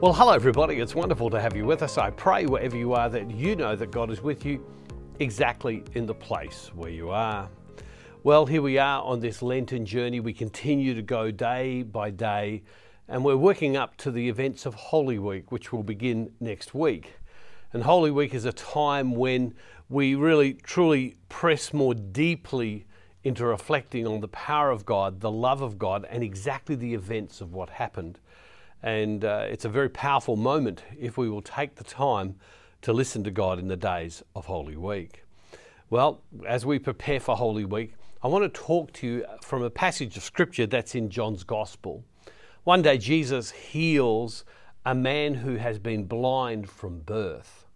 Well, hello, everybody. It's wonderful to have you with us. I pray wherever you are that you know that God is with you exactly in the place where you are. Well, here we are on this Lenten journey. We continue to go day by day, and we're working up to the events of Holy Week, which will begin next week. And Holy Week is a time when we really, truly press more deeply into reflecting on the power of God, the love of God, and exactly the events of what happened. And uh, it's a very powerful moment if we will take the time to listen to God in the days of Holy Week. Well, as we prepare for Holy Week, I want to talk to you from a passage of scripture that's in John's Gospel. One day, Jesus heals a man who has been blind from birth.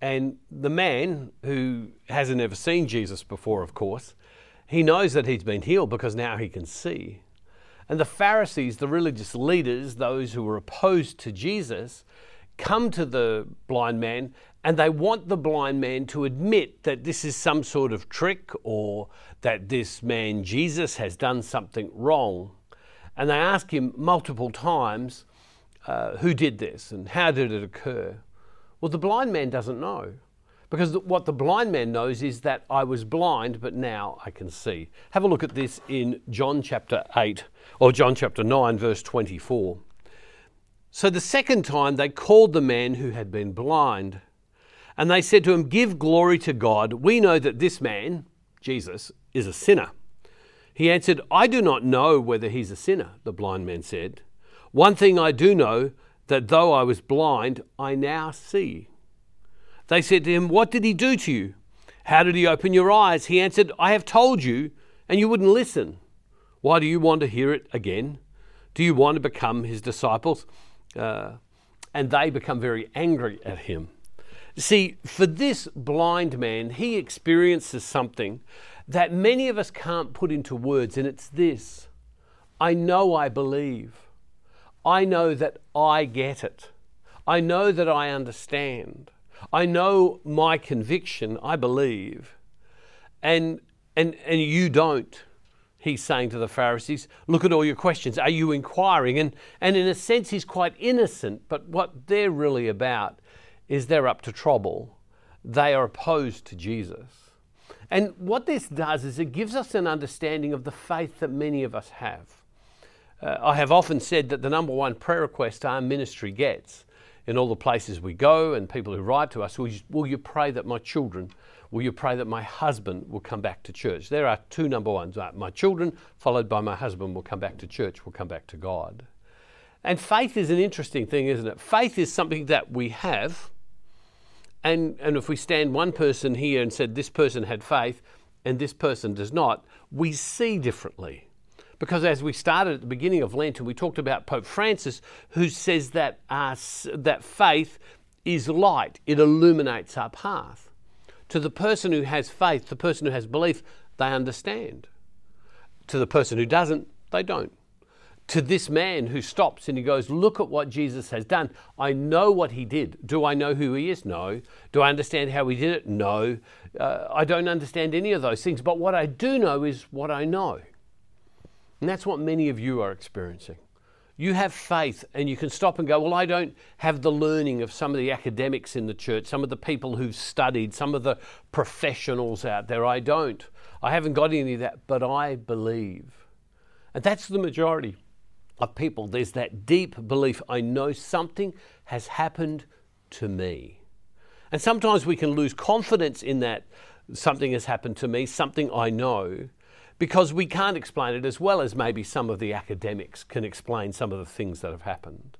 And the man, who hasn't ever seen Jesus before, of course, he knows that he's been healed because now he can see. And the Pharisees, the religious leaders, those who were opposed to Jesus, come to the blind man and they want the blind man to admit that this is some sort of trick or that this man Jesus has done something wrong. And they ask him multiple times, uh, who did this and how did it occur? Well, the blind man doesn't know. Because what the blind man knows is that I was blind, but now I can see. Have a look at this in John chapter 8, or John chapter 9, verse 24. So the second time they called the man who had been blind, and they said to him, Give glory to God. We know that this man, Jesus, is a sinner. He answered, I do not know whether he's a sinner, the blind man said. One thing I do know, that though I was blind, I now see. They said to him, What did he do to you? How did he open your eyes? He answered, I have told you, and you wouldn't listen. Why do you want to hear it again? Do you want to become his disciples? Uh, and they become very angry at him. See, for this blind man, he experiences something that many of us can't put into words, and it's this I know I believe. I know that I get it. I know that I understand. I know my conviction, I believe, and, and, and you don't. He's saying to the Pharisees, Look at all your questions. Are you inquiring? And, and in a sense, he's quite innocent, but what they're really about is they're up to trouble. They are opposed to Jesus. And what this does is it gives us an understanding of the faith that many of us have. Uh, I have often said that the number one prayer request our ministry gets in all the places we go and people who write to us, will you, will you pray that my children, will you pray that my husband will come back to church? There are two number ones my children, followed by my husband, will come back to church, will come back to God. And faith is an interesting thing, isn't it? Faith is something that we have. And, and if we stand one person here and said this person had faith and this person does not, we see differently. Because as we started at the beginning of Lent, and we talked about Pope Francis, who says that, uh, that faith is light, it illuminates our path. To the person who has faith, the person who has belief, they understand. To the person who doesn't, they don't. To this man who stops and he goes, Look at what Jesus has done. I know what he did. Do I know who he is? No. Do I understand how he did it? No. Uh, I don't understand any of those things. But what I do know is what I know. And that's what many of you are experiencing. You have faith and you can stop and go, Well, I don't have the learning of some of the academics in the church, some of the people who've studied, some of the professionals out there. I don't. I haven't got any of that, but I believe. And that's the majority of people. There's that deep belief I know something has happened to me. And sometimes we can lose confidence in that something has happened to me, something I know, because we can't explain it as well as maybe some of the academics can explain some of the things that have happened.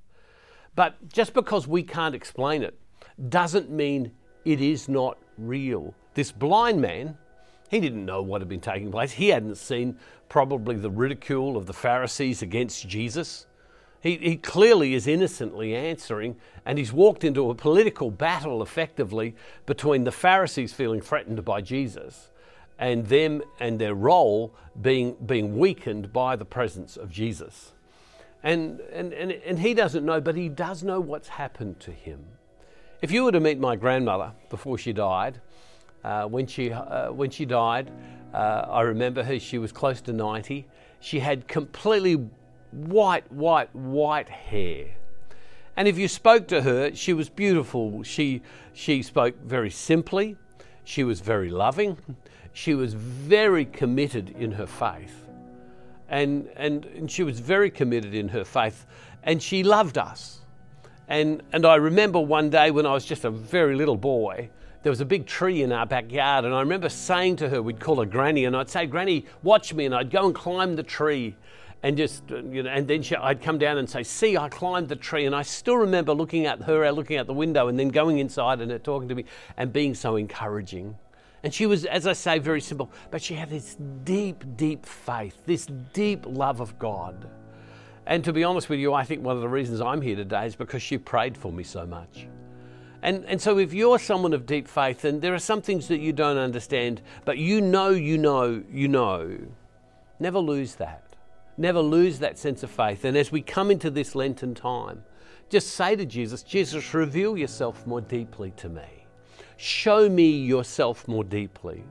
But just because we can't explain it doesn't mean it is not real. This blind man, he didn't know what had been taking place. He hadn't seen probably the ridicule of the Pharisees against Jesus. He, he, clearly is innocently answering, and he's walked into a political battle effectively between the Pharisees feeling threatened by Jesus and them and their role being, being weakened by the presence of Jesus. And, and, and, and he doesn't know, but he does know what's happened to him. If you were to meet my grandmother before she died, uh, when, she, uh, when she died, uh, I remember her, she was close to 90. She had completely white, white, white hair. And if you spoke to her, she was beautiful. She, she spoke very simply. She was very loving. She was very committed in her faith. And, and, and she was very committed in her faith. And she loved us. And, and I remember one day when I was just a very little boy, there was a big tree in our backyard. And I remember saying to her, we'd call her Granny, and I'd say, Granny, watch me. And I'd go and climb the tree and just you know, and then she, I'd come down and say, "See, I climbed the tree." And I still remember looking at her, looking out the window, and then going inside and her talking to me and being so encouraging. And she was, as I say, very simple, but she had this deep, deep faith, this deep love of God. And to be honest with you, I think one of the reasons I'm here today is because she prayed for me so much. And, and so, if you're someone of deep faith and there are some things that you don't understand, but you know, you know, you know, never lose that. Never lose that sense of faith. And as we come into this Lenten time, just say to Jesus, Jesus, reveal yourself more deeply to me. Show me yourself more deeply.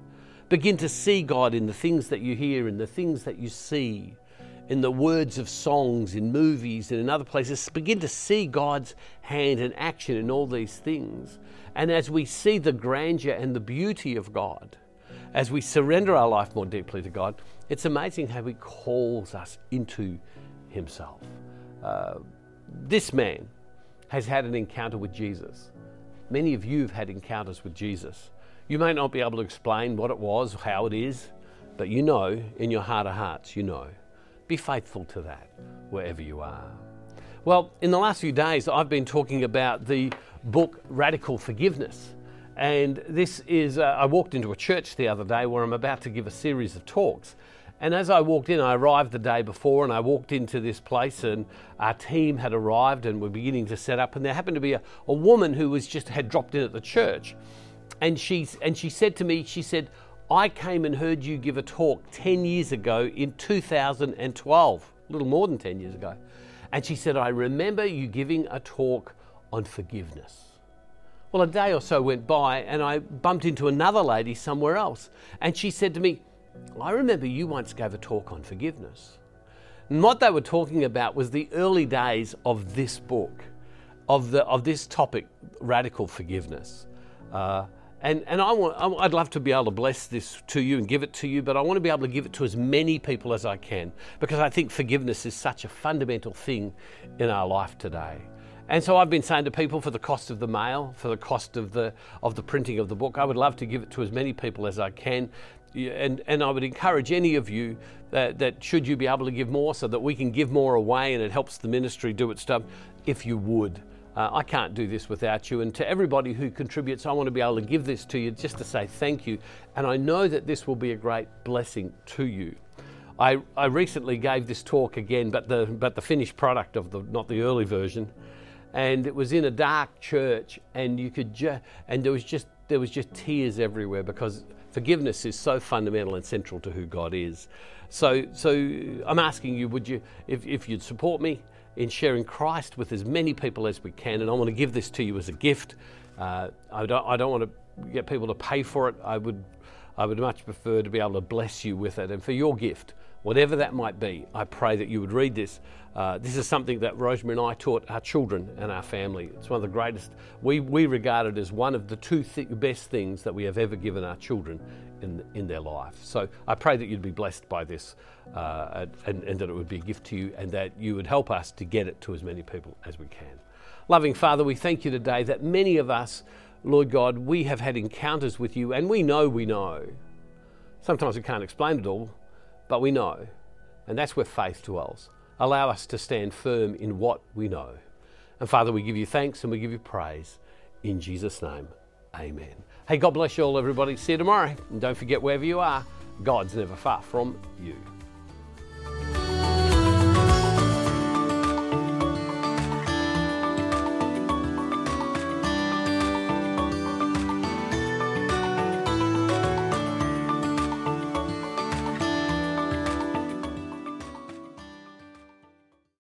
Begin to see God in the things that you hear, in the things that you see, in the words of songs, in movies, and in other places. Begin to see God's hand and action in all these things. And as we see the grandeur and the beauty of God, as we surrender our life more deeply to God, it's amazing how He calls us into Himself. Uh, this man has had an encounter with Jesus. Many of you have had encounters with Jesus. You may not be able to explain what it was, how it is, but you know in your heart of hearts, you know. Be faithful to that wherever you are. Well, in the last few days, I've been talking about the book Radical Forgiveness. And this is, uh, I walked into a church the other day where I'm about to give a series of talks. And as I walked in, I arrived the day before and I walked into this place and our team had arrived and were beginning to set up. And there happened to be a, a woman who was just had dropped in at the church. And she, and she said to me, she said, I came and heard you give a talk 10 years ago in 2012, a little more than 10 years ago. And she said, I remember you giving a talk on forgiveness. Well, a day or so went by and I bumped into another lady somewhere else. And she said to me, I remember you once gave a talk on forgiveness. And what they were talking about was the early days of this book, of, the, of this topic, radical forgiveness. Uh, and, and I want, I'd love to be able to bless this to you and give it to you, but I want to be able to give it to as many people as I can because I think forgiveness is such a fundamental thing in our life today. And so I've been saying to people for the cost of the mail, for the cost of the, of the printing of the book, I would love to give it to as many people as I can and, and I would encourage any of you that, that should you be able to give more so that we can give more away and it helps the ministry do its stuff, if you would. Uh, I can't do this without you. And to everybody who contributes, I want to be able to give this to you just to say thank you. And I know that this will be a great blessing to you. I, I recently gave this talk again, but the, but the finished product of the, not the early version. And it was in a dark church, and you could ju- and there was just there was just tears everywhere because Forgiveness is so fundamental and central to who God is. So, so I'm asking you, would you, if, if you'd support me in sharing Christ with as many people as we can, and I want to give this to you as a gift. Uh, I, don't, I don't want to get people to pay for it. I would, I would much prefer to be able to bless you with it. And for your gift, whatever that might be, I pray that you would read this. Uh, this is something that Rosemary and I taught our children and our family. It's one of the greatest, we, we regard it as one of the two th- best things that we have ever given our children in, in their life. So I pray that you'd be blessed by this uh, and, and that it would be a gift to you and that you would help us to get it to as many people as we can. Loving Father, we thank you today that many of us, Lord God, we have had encounters with you and we know we know. Sometimes we can't explain it all, but we know. And that's where faith dwells. Allow us to stand firm in what we know. And Father, we give you thanks and we give you praise. In Jesus' name, amen. Hey, God bless you all, everybody. See you tomorrow. And don't forget, wherever you are, God's never far from you.